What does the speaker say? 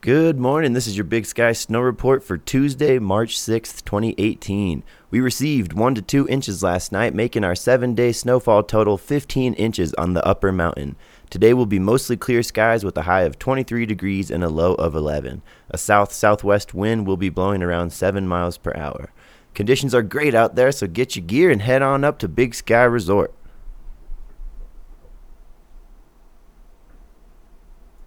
Good morning. This is your Big Sky Snow Report for Tuesday, March 6th, 2018. We received 1 to 2 inches last night, making our 7 day snowfall total 15 inches on the upper mountain. Today will be mostly clear skies with a high of 23 degrees and a low of 11. A south southwest wind will be blowing around 7 miles per hour. Conditions are great out there, so get your gear and head on up to Big Sky Resort.